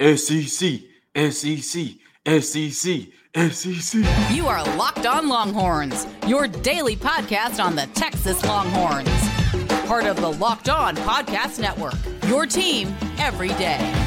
SEC, SEC, SEC, SEC. You are Locked On Longhorns, your daily podcast on the Texas Longhorns. Part of the Locked On Podcast Network, your team every day.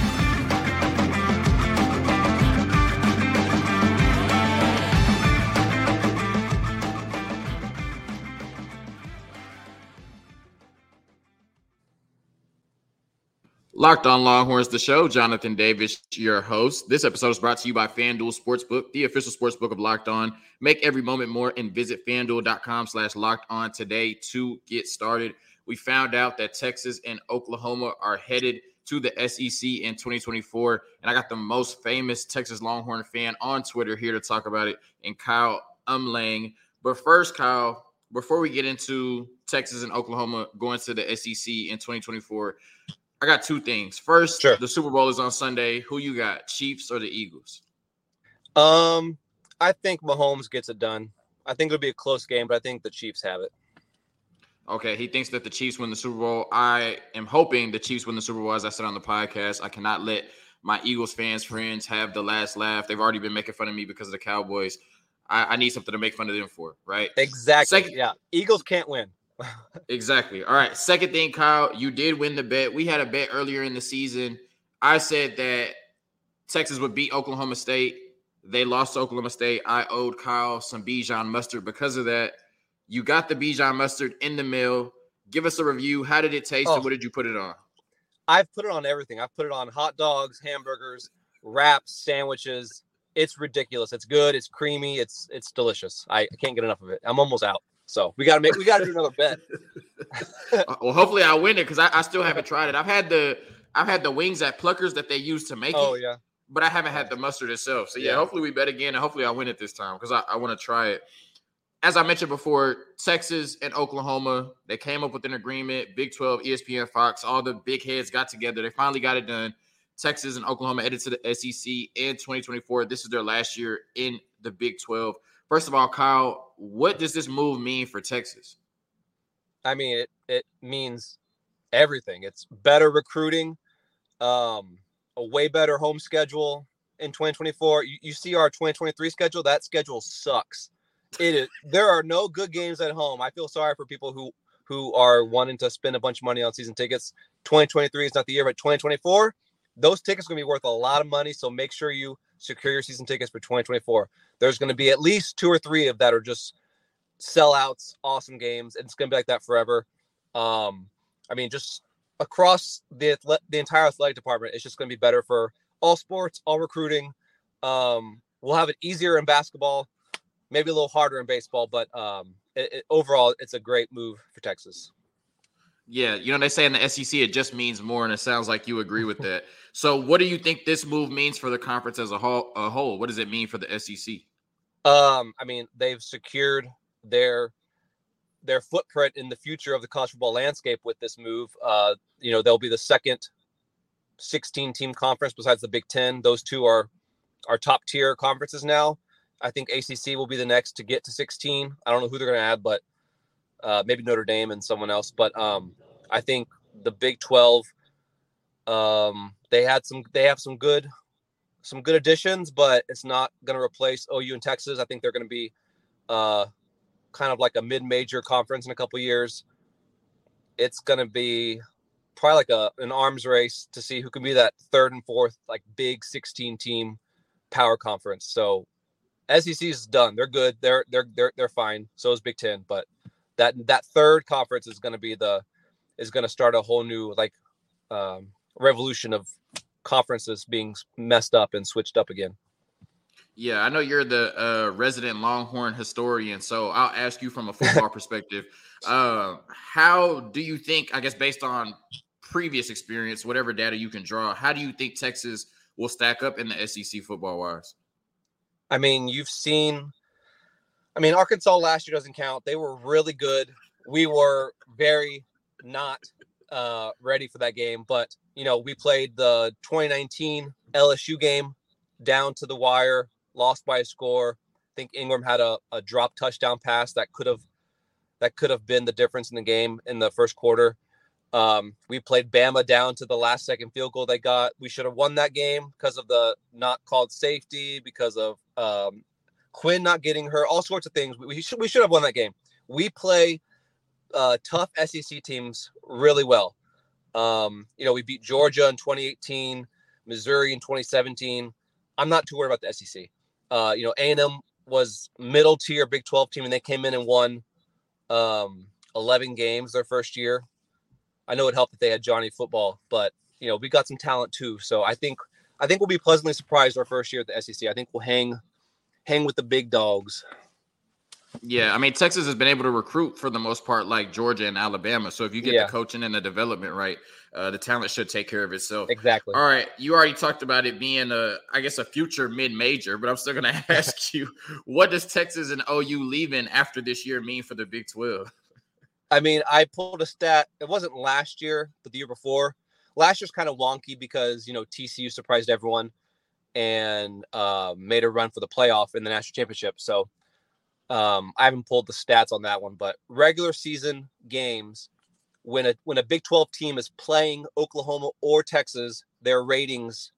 Locked on Longhorns, the show. Jonathan Davis, your host. This episode is brought to you by FanDuel Sportsbook, the official sportsbook of Locked On. Make every moment more and visit fanduel.com slash locked on today to get started. We found out that Texas and Oklahoma are headed to the SEC in 2024. And I got the most famous Texas Longhorn fan on Twitter here to talk about it, and Kyle Umlang. But first, Kyle, before we get into Texas and Oklahoma going to the SEC in 2024, I got two things. First, Sure. the Super Bowl is on Sunday. Who you got, Chiefs or the Eagles? Um, I think Mahomes gets it done. I think it'll be a close game, but I think the Chiefs have it. Okay, he thinks that the Chiefs win the Super Bowl. I am hoping the Chiefs win the Super Bowl. As I said on the podcast, I cannot let my Eagles fans friends have the last laugh. They've already been making fun of me because of the Cowboys. I, I need something to make fun of them for, right? Exactly. Second- yeah. Eagles can't win. Exactly. All right. Second thing, Kyle, you did win the bet. We had a bet earlier in the season. I said that Texas would beat Oklahoma State. They lost to Oklahoma State. I owed Kyle some Bijan mustard because of that. You got the Bijan mustard in the mail. Give us a review. How did it taste Oh. and what did you put it on? I've put it on everything. I've put it on hot dogs, hamburgers, wraps, sandwiches. It's ridiculous. It's good. It's creamy. It's it's delicious. I, I can't get enough of it. I'm almost out. So we gotta make we gotta do another bet. Well, hopefully I win it because I, I still haven't tried it. I've had the I've had the wings at Pluckers that they use to make Oh it, yeah. but I haven't had the mustard itself. So yeah, Yeah. hopefully we bet again and hopefully I win it this time because I, I want to try it. As I mentioned before, Texas and Oklahoma, they came up with an agreement. Big 12, ESPN, Fox, all the big heads got together. They finally got it done. Texas and Oklahoma headed to the SEC in 2024. This is their last year in the Big 12. First of all, Kyle, what does this move mean for Texas? I mean, it it means everything. It's better recruiting, um, a way better home schedule in 2024. You, you see our 2023 schedule. That schedule sucks. It is. There are no good games at home. I feel sorry for people who who are wanting to spend a bunch of money on season tickets. 2023 is not the year, but 2024, those tickets are going to be worth a lot of money. So make sure you secure your season tickets for 2024. There's going to be at least two or three of that are just sellouts, awesome games. and It's going to be like that forever. Um, I mean, just across the athle- the entire athletic department, it's just going to be better for all sports, all recruiting. Um, we'll have it easier in basketball, maybe a little harder in baseball, but um, it, it, overall, it's a great move for Texas. Yeah, you know they say in the SEC it just means more, and it sounds like you agree with that. So, what do you think this move means for the conference as a whole? A whole, what does it mean for the SEC? Um, I mean, they've secured their their footprint in the future of the college football landscape with this move. Uh, you know, they'll be the second 16 team conference besides the Big Ten. Those two are are top tier conferences now. I think ACC will be the next to get to 16. I don't know who they're going to add, but uh, maybe Notre Dame and someone else. But um, I think the Big 12, um, they had some, they have some good, some good additions, but it's not going to replace OU and Texas. I think they're going to be uh, kind of like a mid-major conference in a couple years. It's going to be probably like a an arms race to see who can be that third and fourth like big 16 team power conference. So SEC is done. They're good. They're they're they're they're fine. So is Big Ten. But that that third conference is going to be the is going to start a whole new like um, revolution of conferences being messed up and switched up again. Yeah, I know you're the uh, resident Longhorn historian, so I'll ask you from a football perspective. Uh, how do you think? I guess based on previous experience, whatever data you can draw, how do you think Texas will stack up in the SEC football wise? I mean, you've seen. I mean, Arkansas last year doesn't count. They were really good. We were very not uh, ready for that game, but you know, we played the 2019 LSU game down to the wire, lost by a score. I think Ingram had a, a drop touchdown pass that could have that could have been the difference in the game in the first quarter. Um, we played Bama down to the last second field goal they got. We should have won that game because of the not called safety, because of um, Quinn not getting her, all sorts of things. We, we should we should have won that game. We play uh, tough SEC teams really well. Um, you know, we beat Georgia in 2018, Missouri in 2017. I'm not too worried about the SEC. Uh, you know, A&M was middle tier Big 12 team, and they came in and won um, 11 games their first year. I know it helped that they had Johnny Football, but you know, we got some talent too. So I think I think we'll be pleasantly surprised our first year at the SEC. I think we'll hang hang with the big dogs. Yeah, I mean Texas has been able to recruit for the most part, like Georgia and Alabama. So if you get yeah. the coaching and the development right, uh, the talent should take care of itself. Exactly. All right, you already talked about it being a, I guess, a future mid-major, but I'm still going to ask you, what does Texas and OU leaving after this year mean for the Big Twelve? I mean, I pulled a stat. It wasn't last year, but the year before. Last year's kind of wonky because you know TCU surprised everyone and uh, made a run for the playoff in the national championship. So um, I haven't pulled the stats on that one, but regular season games when a when a Big 12 team is playing Oklahoma or Texas, their ratings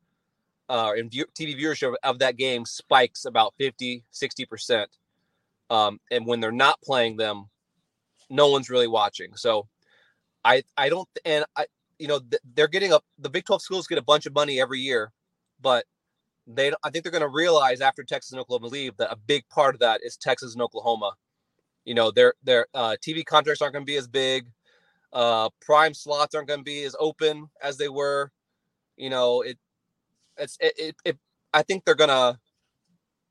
uh, and view, TV viewership of that game spikes about 50, 60%. Um, and when they're not playing them, no one's really watching. So I I don't and I you know they're getting up the Big 12 schools get a bunch of money every year, but they I think they're going to realize after Texas and Oklahoma leave that a big part of that is Texas and Oklahoma. You know, their their uh, TV contracts aren't going to be as big. Uh, prime slots aren't going to be as open as they were. You know, it it's it, it, it I think they're gonna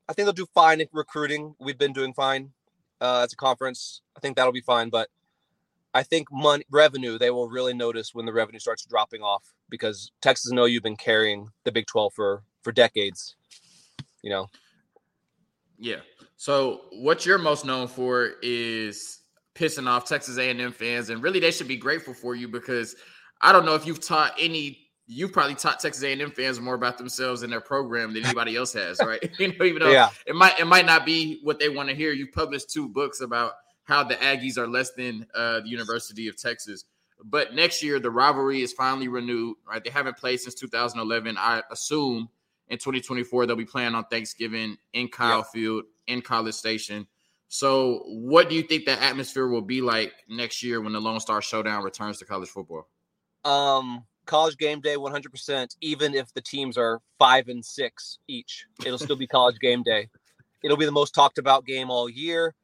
I think they'll do fine in recruiting. We've been doing fine uh, as a conference. I think that'll be fine, but I think money revenue they will really notice when the revenue starts dropping off because Texas and OU have been carrying the Big 12 for for decades. You know. Yeah. So what you're most known for is pissing off Texas A&M fans, and really they should be grateful for you because I don't know if you've taught any. You've probably taught Texas A&M fans more about themselves and their program than anybody else has, right? you know, even though yeah. it might it might not be what they want to hear. You published two books about how the Aggies are less than uh, the University of Texas. But next year, the rivalry is finally renewed, right? They haven't played since 2011. I assume in 2024 they'll be playing on Thanksgiving in Kyle. Field in College Station. So, what do you think that atmosphere will be like next year when the Lone Star Showdown returns to college football? Um, college game day 100%, even if the teams are five and six each, it'll still be college game day. It'll be the most talked about game all year.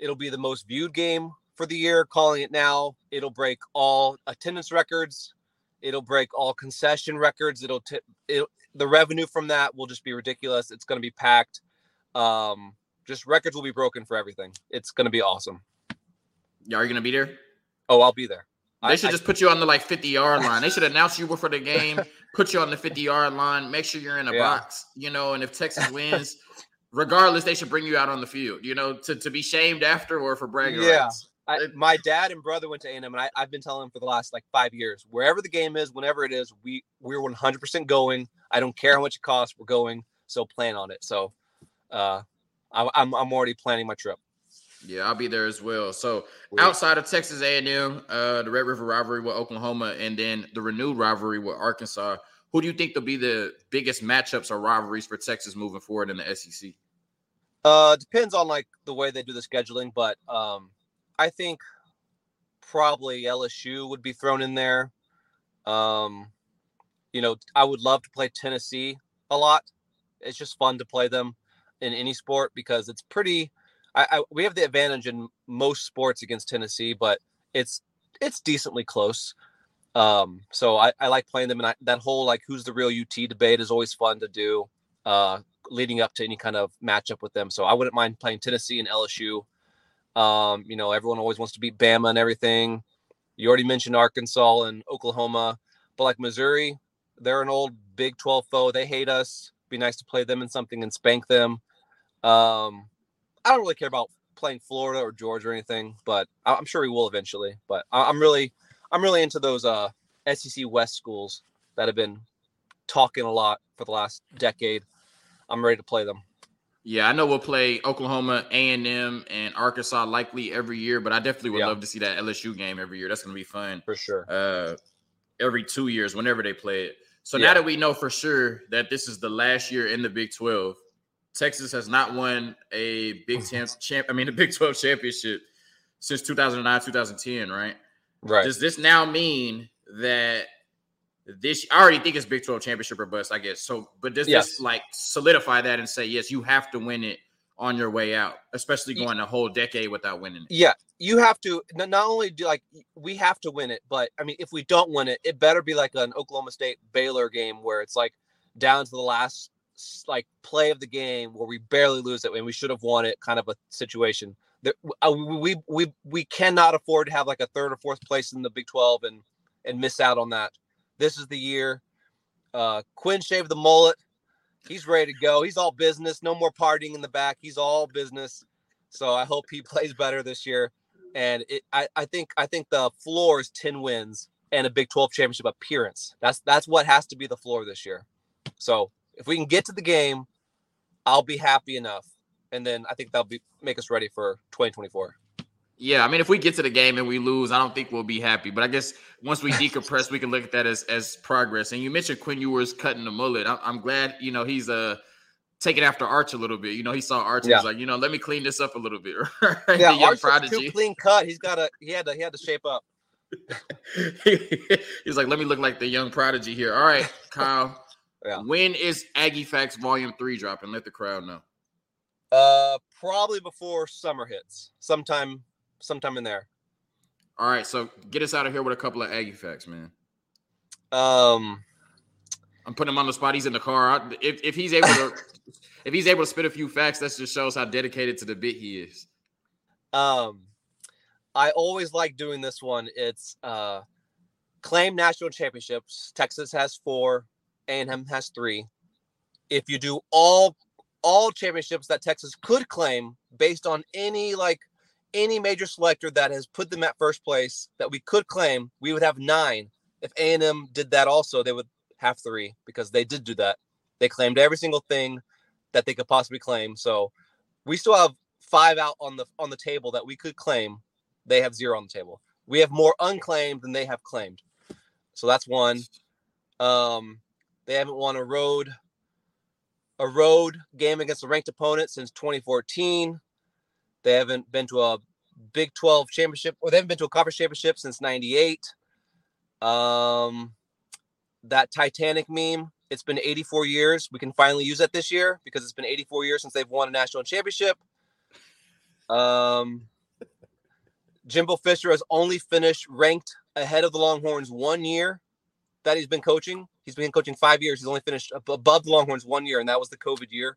It'll be the most viewed game for the year. Calling it now, it'll break all attendance records. It'll break all concession records. It'll t- it, the revenue from that will just be ridiculous. It's going to be packed. Um, just records will be broken for everything. It's going to be awesome. Yeah, are you going to be there? Oh, I'll be there. They I, should just put you on the like 50 yard line. They should announce you before the game, put you on the 50 yard line, make sure you're in a yeah. box, you know, and if Texas wins, regardless, they should bring you out on the field, you know, to, to be shamed after or for bragging yeah. rights. I, my dad and brother went to A&M, and I, have been telling them for the last like five years, wherever the game is, whenever it is, we we're 100% going. I don't care how much it costs, we're going. So plan on it. So, uh, I, I'm I'm already planning my trip. Yeah, I'll be there as well. So outside of Texas A&M, uh, the Red River rivalry with Oklahoma, and then the renewed rivalry with Arkansas, who do you think will be the biggest matchups or rivalries for Texas moving forward in the SEC? Uh, depends on like the way they do the scheduling, but um, I think probably LSU would be thrown in there. Um, you know, I would love to play Tennessee a lot. It's just fun to play them in any sport because it's pretty. I, I we have the advantage in most sports against Tennessee, but it's it's decently close. Um, so I, I like playing them, and I, that whole like who's the real UT debate is always fun to do. Uh, leading up to any kind of matchup with them, so I wouldn't mind playing Tennessee and LSU. Um, you know, everyone always wants to beat Bama and everything. You already mentioned Arkansas and Oklahoma, but like Missouri, they're an old Big 12 foe. They hate us. Be nice to play them in something and spank them. Um, I don't really care about playing Florida or Georgia or anything, but I'm sure we will eventually. But I'm really, I'm really into those uh, SEC West schools that have been talking a lot for the last decade. I'm ready to play them. Yeah, I know we'll play Oklahoma, A and M, and Arkansas likely every year, but I definitely would Yeah. love to see that LSU game every year. That's going to be fun. for sure. Uh, every two years, whenever they play it. So Yeah. now that we know for sure that this is the last year in the Big Twelve, Texas has not won a Big Ten champ. I mean, a Big Twelve championship since 2009, 2010, right? Right. Does this now mean that this? I already think it's Big Twelve championship or bust, I guess. So, but does Yes. this like solidify that and say yes, you have to win it on your way out, especially going a whole decade without winning it? Yeah, you have to not only do like we have to win it, but I mean, if we don't win it, it better be like an Oklahoma State Baylor game where it's like down to the last like play of the game where we barely lose it and we should have won it, kind of a situation. That uh, we we we we cannot afford to have like a third or fourth place in the Big Twelve and and miss out on that. This is the year. Uh, Quinn shaved the mullet. He's ready to go. He's all business. No more partying in the back. He's all business. So I hope he plays better this year. And it, I, I think I think the floor is 10 wins and a Big 12 championship appearance. That's that's what has to be the floor this year. So if we can get to the game, I'll be happy enough. And then I think that'll be make us ready for 2024. Yeah, I mean, if we get to the game and we lose, I don't think we'll be happy. But I guess once we decompress, we can look at that as as progress. And you mentioned Quinn Ewers cutting the mullet. I'm, I'm glad you know he's uh taking after Arch a little bit. You know, he saw Arch and Yeah. was like, you know, let me clean this up a little bit. Yeah, Arch too clean cut. He's got a he had to he had to shape up. he's like, let me look like the young prodigy here. All right, Kyle. Yeah. When is Aggie Facts Volume Three dropping? Let the crowd know. Uh probably before summer hits. Sometime sometime in there. All right, so get us out of here with a couple of Aggie Facts, man. Um I'm putting him on the spot. He's in the car. I- If, if he's able to, if he's able to spit a few facts, that just shows how dedicated to the bit he is. Um, I always like doing this one. It's uh, claim national championships. Texas has four, A&M has three. If you do all all championships that Texas could claim based on any like any major selector that has put them at first place that we could claim, we would have nine. If A&M did that also, they would have three because they did do that. They claimed every single thing that they could possibly claim. So we still have five out on the on the table that we could claim. They have zero on the table. We have more unclaimed than they have claimed. So that's one. Um, they haven't won a road a road game against a ranked opponent since 2014. They haven't been to a Big 12 championship or they haven't been to a conference championship since 98. Um that Titanic meme, it's been 84 years. We can finally use that this year because it's been 84 years since they've won a national championship. Um, Jimbo Fisher has only finished ranked ahead of the Longhorns one year that he's been coaching. He's been coaching five years. He's only finished above the Longhorns one year, and that was the COVID year.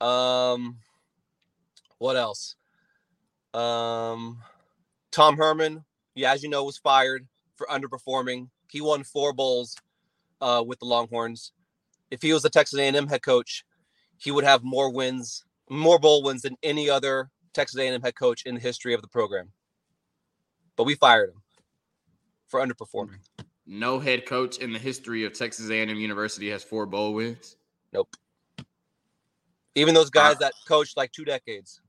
Um, what else? Um, Tom Herman, yeah, as you know, was fired for underperforming. He won four bowls uh, with the Longhorns. If he was the Texas A&M head coach, he would have more wins, more bowl wins than any other Texas A&M head coach in the history of the program. But we fired him for underperforming. No head coach in the history of Texas A&M University has four bowl wins. Nope. Even those guys Uh, that coached like two decades.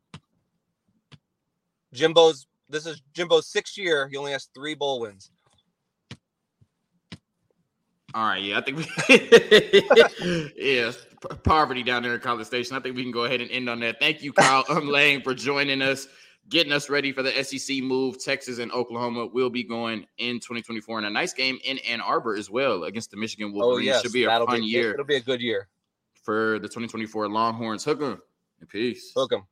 Jimbo's this is Jimbo's sixth year. He only has three bowl wins. All right, yeah, I think we, yeah, poverty down there in College Station. I think we can go ahead and end on that. Thank you, Kyle Umlang, for joining us, getting us ready for the SEC move. Texas and Oklahoma will be going in 2024, and a nice game in Ann Arbor as well against the Michigan Oh Wolverines. yes, Should be a that'll fun be, year It'll be a good year. for the 2024 Longhorns. Hook 'em and peace. Hook 'em.